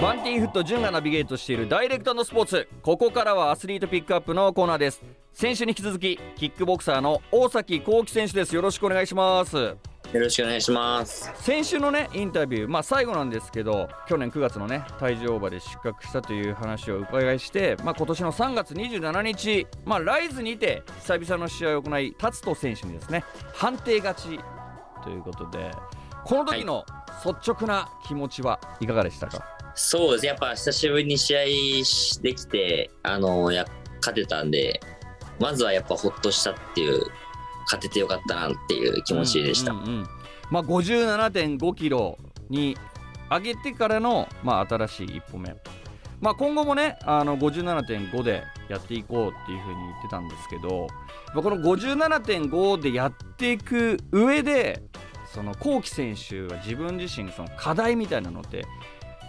バンティーフット潤がナビゲートしているダイレクトのスポーツ。ここからはアスリートピックアップのコーナーです。先週に引き続きキックボクサーの大崎幸喜選手です。よろしくお願いします。よろしくお願いします。先週のねインタビューまあ最後なんですけど去年9月のね体重オーバーで失格したという話を伺いしてまあ今年の3月27日まあライズにて久々の試合を行い達人選手にですね判定勝ちということでこの時の率直な気持ちはいかがでしたか、そうです。やっぱ久しぶりに試合できてあのや勝てたんでまずはやっぱほっとしたっていう勝ててよかったなっていう気持ちでした、うんうんうんまあ、57.5キロに上げてからの、まあ、新しい一歩目、まあ、今後もねあの57.5でやっていこうっていうふうに言ってたんですけど、まあ、この57.5でやっていく上でその幸喜選手は自分自身その課題みたいなのって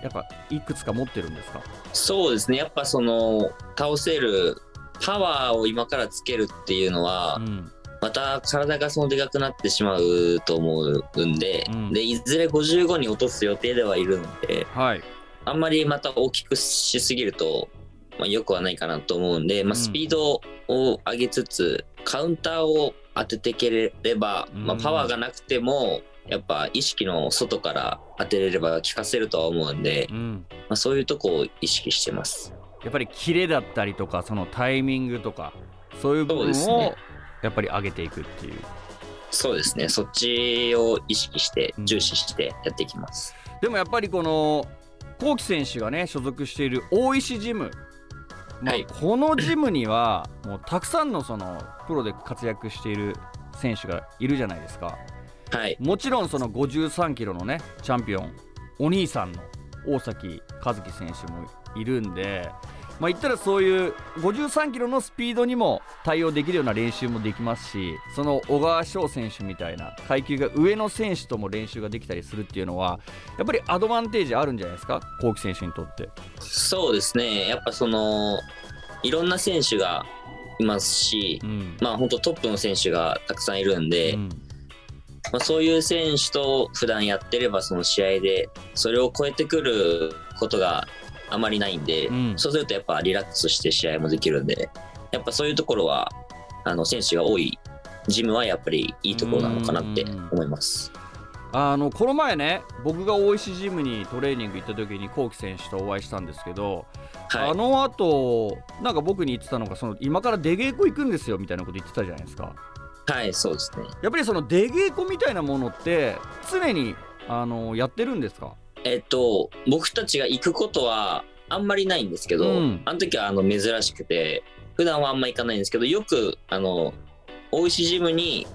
やっぱいくつか持ってるんですか？そうですね。やっぱその倒せるパワーを今からつけるっていうのは、うん。また体がそのでかくなってしまうと思うんで,、うん。でいずれ55に落とす予定ではいるのではい。あんまりまた大きくしすぎると、まあ、よくはないかなと思うんで、まあ、うん。スピードを上げつつ、カウンターを当てていければ、まあ、うんパワーがなくてもやっぱ意識の外から当てれれば効かせるとは思うんで、うん。まあ、そういうとこを意識してます。やっぱりキレだったりとかそのタイミングとかそういう部分をやっぱり上げていくっていう。そうですね。そっちを意識してうん。重視してやっていきます。でもやっぱりこの幸喜選手がね所属している大石ジム、まあはい。このジムにはもうたくさんのそのプロで活躍している選手がいるじゃないですかはい、もちろんその53キロのねチャンピオンお兄さんの大崎和樹選手もいるんでまあ言ったらそういう53キロのスピードにも対応できるような練習もできますしその小川翔選手みたいな階級が上の選手とも練習ができたりするっていうのはやっぱりアドバンテージあるんじゃないですか？幸喜選手にとって。そうですね。やっぱそのいろんな選手がいますし、うん。まあ本当トップの選手がたくさんいるんで、うんまあ、そういう選手と普段やってればその試合でそれを超えてくることがあまりないんで、うん。そうするとやっぱリラックスして試合もできるんでやっぱそういうところはあの選手が多いジムはやっぱりいいところなのかなって思います。あのこの前ね僕が大石ジムにトレーニング行った時に幸喜選手とお会いしたんですけど、はい。あの後なんか僕に言ってたのがその今から出稽古行くんですよみたいなこと言ってたじゃないですかはい、そうですね。やっぱりその出稽古みたいなものって常にあのやってるんですか？えっと、僕たちが行くことはあんまりないんですけど、うん。あの時はあの珍しくて、普段はあんま行かないんですけど、よく、あの、大石ジムに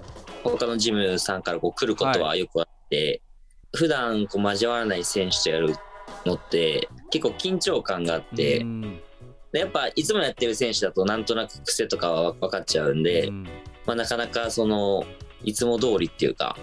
他のジムさんからこう来ることはよくあって、普段こう交わらない選手とやるのって結構緊張感があって、うん。でやっぱいつもやってる選手だとなんとなく癖とかは分かっちゃうんで、うんまあ、なかなかその、いつも通りっていうか、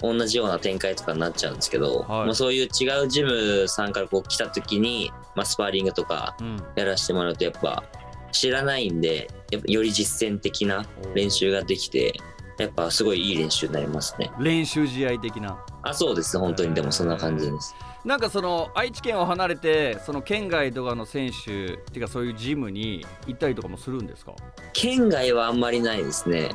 同じような展開とかになっちゃうんですけど、はい。まあ、そういう違うジムさんからこう来た時に、まあ、スパーリングとかうん。やらせてもらうとやっぱ知らないんでやっぱより実践的な練習ができてやっぱすごいいい練習になりますね。練習試合的な。あそうです。本当にでもそんな感じです。なんかその愛知県を離れてその県外とかの選手っていうかそういうジムに行ったりとかもするんですか？県外はあんまりないですね。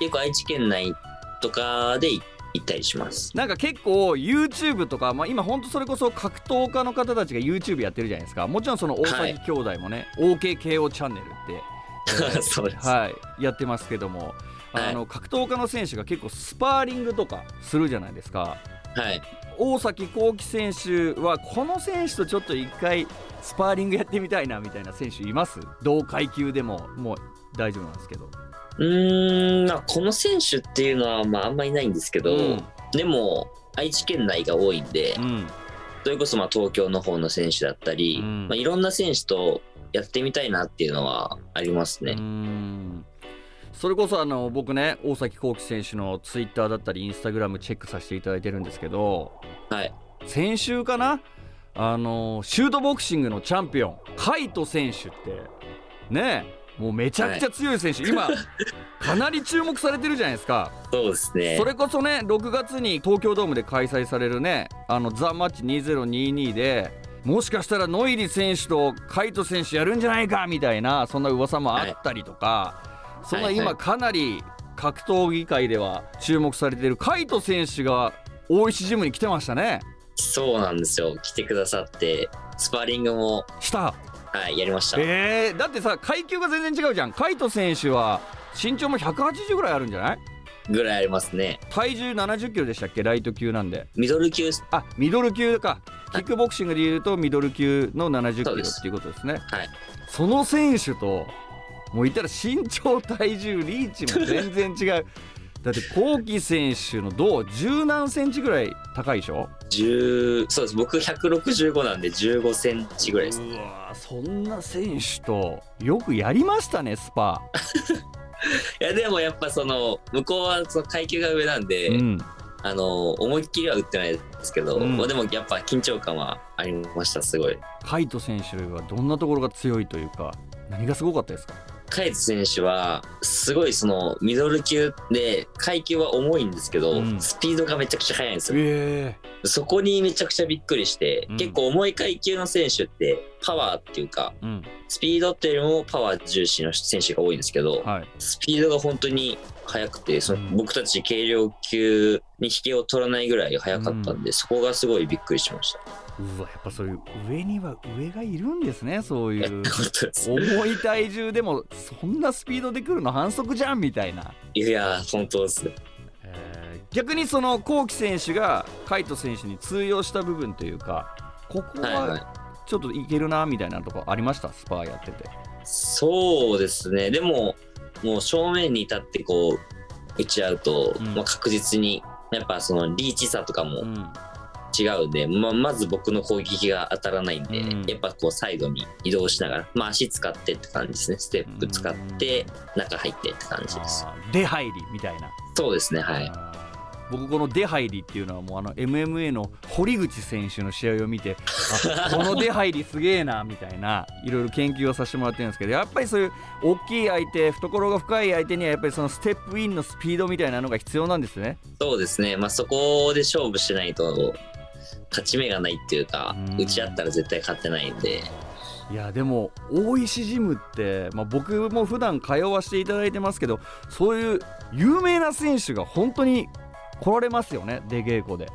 結構愛知県内とかで行ったりします。なんか結構 YouTube とか、まあ、今ほんとそれこそ格闘家の方たちが YouTube やってるじゃないですか。もちろんその大はい崎兄弟もね、OKKO チャンネルって、え ーそうです。はい、やってますけどもあの、格闘家の選手が結構スパーリングとかするじゃないですか。はい。大崎幸喜選手はこの選手とちょっと一回スパーリングやってみたいなみたいな選手います？同階級でももう大丈夫なんですけど。うーんまあこの選手っていうのはまああんまりないんですけど、うん。でも愛知県内が多いんで、うん。それこそまあ東京の方の選手だったり、うん。まあ、いろんな選手とやってみたいなっていうのはありますね。んそれこそあの僕ね大崎幸喜選手のツイッターだったりインスタグラムチェックさせていただいてるんですけどはい。先週かなあのシュートボクシングのチャンピオンカイト選手ってねもうめちゃくちゃ強い選手、今かなり注目されてるじゃないですかそうですね。それこそね6月に東京ドームで開催されるねあのザ・マッチ2022でもしかしたらノイリ選手とカイト選手やるんじゃないかみたいなそんな噂もあったりとか、そんな今かなり格闘技界では注目されているカイト選手が大石ジムに来てましたね。そうなんですよ。来てくださって、スパーリングも、した。はい、やりました。えー、だってさ階級が全然違うじゃん。カイト選手は身長も180ぐらいあるんじゃない？ぐらいありますね。体重70キロでしたっけ？ライト級なんで。ミドル級、あミドル級か。キックボクシングでいうとミドル級の70キロっていうことですね。はい。その選手ともう言ったら身長体重リーチも全然違うだってコウキ選手のどう十何センチぐらい高いでしょ？10そうです。僕165なんで15センチぐらいです。うわーそんな選手とよくやりましたねスパ いや、でもやっぱその、向こうはその階級が上なんで、うんあの、思いっきりは打ってないですけど、うんまあでもやっぱ緊張感はありました、すごい。カイト選手はどんなところが強いというか何がすごかったですか？カイツ選手は、すごいその、ミドル級で、階級は重いんですけど、うん。スピードがめちゃくちゃ速いんですよ。えそこにめちゃくちゃびっくりして、うん結構重い階級の選手って、パワーっていうか、うん。スピードっていうよりもパワー重視の選手が多いんですけど、はい。スピードが本当に速くて、そのうん。僕たち軽量級に引けを取らないぐらい速かったんで、そこがすごいびっくりしました。うわやっぱそういう上には上がいるんですねそういう。重い体重でもそんなスピードで来るの反則じゃんみたいな、いやー、本当です。逆にそのコウキ選手がカイト選手に通用した部分というかここはいは。はいちょっといけるなみたいなとこありました？スパーやっててそうですね。でも、もう正面に立ってこう、打ち合うと、うんまあ、確実に、やっぱそのリーチ差とかもうん違うんで、まあ、まず僕の攻撃が当たらないんで、うんやっぱこうサイドに移動しながら、まあ足使ってって感じですね。ステップ使って、中入ってって感じです。出入りみたいな、そうですね、はい。僕この出入りっていうのはもうあの MMA の堀口選手の試合を見てあ この出入りすげえなみたいないろいろ研究をさせてもらってるんですけどやっぱりそういう大きい相手懐が深い相手にはやっぱりそのステップインのスピードみたいなのが必要なんですね。そうですね。まあそこで勝負しないと、勝ち目がないっていうか、うん打ち合ったら絶対勝てないんで、いやでも大石ジムって、まあ、僕も普段通わせていただいてますけどそういう有名な選手が本当に来られますよね？出稽古で。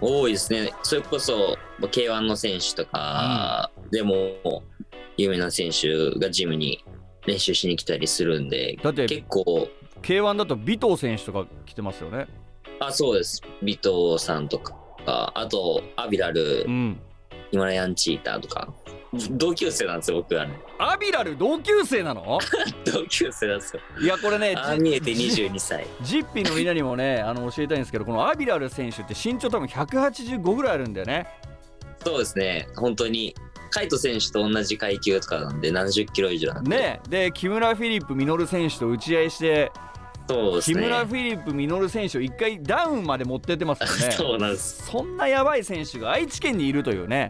多いですね。それこそ、まあ K1 の選手とか、でも、有名な選手がジムに練習しに来たりするんで、だって結構、K1 だと尾藤選手とか来てますよね？あ、そうです。尾藤さんとか、あと、アビラルう、ん。ヒマラヤンチーターとか、同級生なんですよ、僕は。アビラル同級生なの？同級生なんですよ。いやこれねああじ見えてじ22歳。ジッピーのみんなにもね あの教えたいんですけどこのアビラル選手って身長多分185ぐらいあるんだよね。そうですね、本当に、カイト選手と同じ階級とかなんで、70キロ以上なんで。ねで木村フィリップ稔選手と打ち合いして、そうですね。木村フィリップ稔選手を一回ダウンまで持ってってますよね。そうなんです。そんなやばい選手が愛知県にいるというね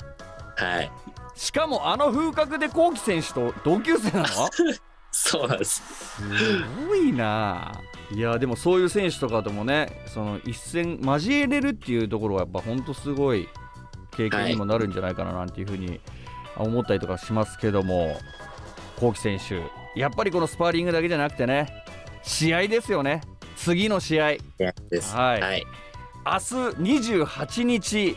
はい。しかもあの風格でコウキ選手と同級生なの？そうなんです。すごいないやでもそういう選手とかともねその一戦交えれるっていうところはやっぱほんとすごい経験にもなるんじゃないかななんていうふうに思ったりとかしますけどもコウキ選手やっぱりこのスパーリングだけじゃなくてね試合ですよね次の試合。はいはい。明日28日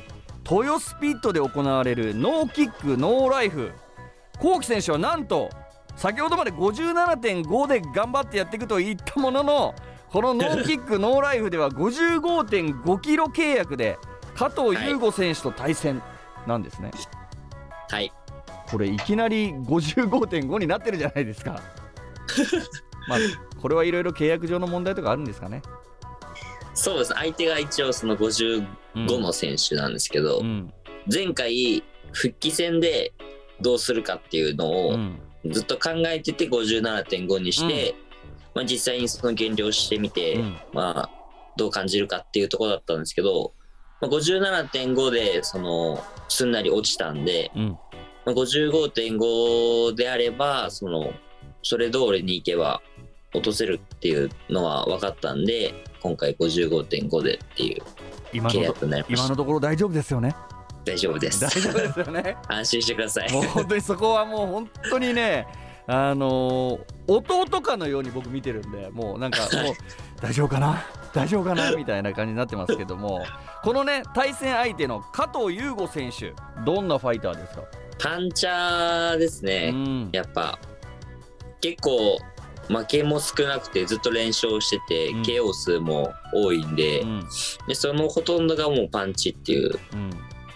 豊洲ピットで行われるノーキックノーライフコウキ選手はなんと先ほどまで57.5で頑張ってやっていくと言ったもののこのノーキックノーライフでは55.5キロ契約で加藤優吾選手と対戦なんですね、はい。これいきなり55.5になってるじゃないですか まあこれはいろいろ契約上の問題とかあるんですかね、そうです。相手が一応その55の選手なんですけど、うん。前回復帰戦でどうするかっていうのうをん。ずっと考えてて57.5にして、まあ、実際にその減量してみて、うん。まあどう感じるかっていうところだったんですけど、まあ、57.5でそのすんなり落ちたんで、うん。まあ、55.5であればそのそれ通りにいけば落とせるっていうのは分かったんで今回55.5でっていう契今のと約になりました。今のところ大丈夫ですよね？大丈夫です。大丈夫ですよね？安心してください。もう本当にそこはもう本当にねあのー弟かのように僕見てるんでもうなんかもう大丈夫かな？大丈夫かな？みたいな感じになってますけどもこのね対戦相手の加藤優吾選手どんなファイターですか、パンチャーですうね、ん。やっぱ結構負けも少なくてずっと連勝してて、うん。KO 数も多いんで,、うん。でそのほとんどがもうパンチっていううん。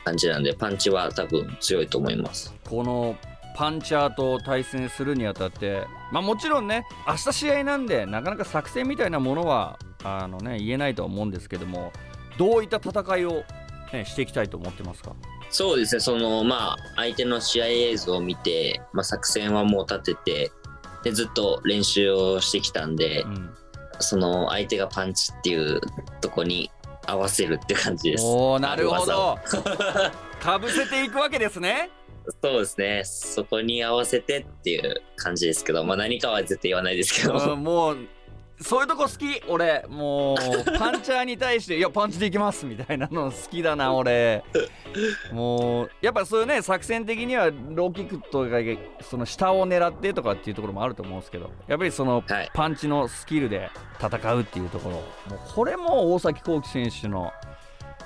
感じなんでパンチは多分強いと思います。このパンチャーと対戦するにあたって、まあ、もちろんね明日試合なんでなかなか作戦みたいなものはあの、ね、言えないとは思うんですけどもどういった戦いを、ね、していきたいと思ってますか？そうですねそのまあ相手の試合映像を見て、まあ、作戦はもう立ててでずっと練習をしてきたんで、うんその相手がパンチっていうとこに合わせるって感じです。おーなるほど。かぶせていくわけですね。そうですね。そこに合わせてっていう感じですけど、まあ、何かは絶対言わないですけど、うんもうそういうとこ好き？俺もうパンチャーに対して「いやパンチでいきます」みたいなの好きだな俺。もうやっぱそういうね作戦的にはローキックとかその下を狙ってとかっていうところもあると思うんですけどやっぱりそのはい。パンチのスキルで戦うっていうところ。もうこれも大崎幸輝選手の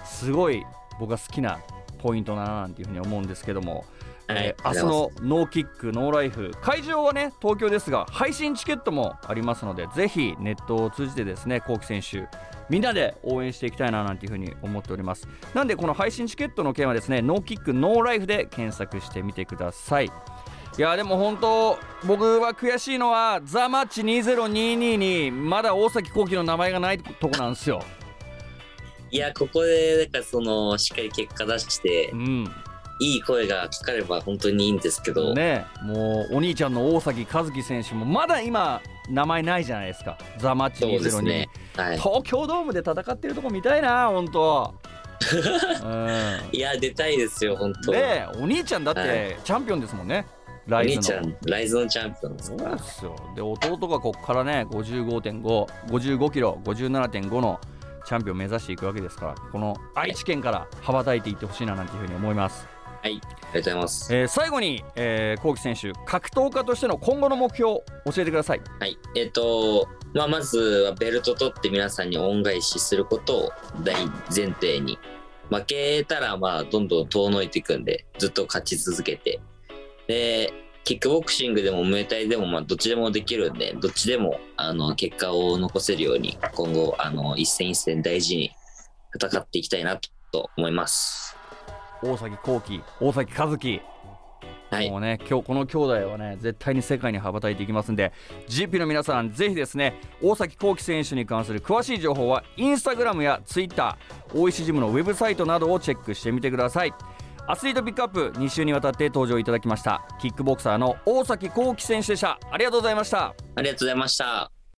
すごい僕が好きなポイントだななんていうふうに思うんですけども、はいえー明日のノーキックノーライフ。会場はね東京ですが配信チケットもありますのでぜひネットを通じてですね幸輝選手みんなで応援していきたいななんていうふうに思っております。なんでこの配信チケットの件はですねノーキックノーライフで検索してみてください。いやでも本当僕は悔しいのはザ・マッチ2022にまだ大崎幸輝の名前がないとこなんですよ。いやここでだからそのしっかり結果出してうん、いい声がかかれば本当にいいんですけど、ねもうお兄ちゃんの大崎和樹選手もまだ今名前ないじゃないですか。ザ・マッチそうです2022、ね。はい。東京ドームで戦ってるとこ見たいな本当。うん。いや出たいですよ本当。でお兄ちゃんだっはてチャンピオンですもんね、おライズの。ライズのチャンピオンですそうですよ。で弟がここからね55.5、55キロ、57.5のチャンピオンを目指していくわけですから、この愛知県から羽ばたいていってほしいななんていうふうに思います。はい。ありがとうございます。えー最後に、えー、コウキ選手、格闘家としての今後の目標、教えてください。はい。えっ、とまあまずはベルト取って皆さんに恩返しすることを大前提に。負けたらまあどんどん遠のいていくんでずっと勝ち続けて。でキックボクシングでもムエタイでもまあどっちでもできるんでどっちでもあの結果を残せるように今後あの一戦一戦大事に戦っていきたいなと思います大崎幸輝、大崎和樹、はい。もうね、今日この兄弟はね、絶対に世界に羽ばたいていきますんで、GP の皆さん、ぜひですね、大崎幸輝選手に関する詳しい情報は、インスタグラムやツイッター、大石ジムのウェブサイトなどをチェックしてみてください。アスリートピックアップ2週にわたって登場いただきましたキックボクサーの大崎幸輝選手でした。ありがとうございました。ありがとうございました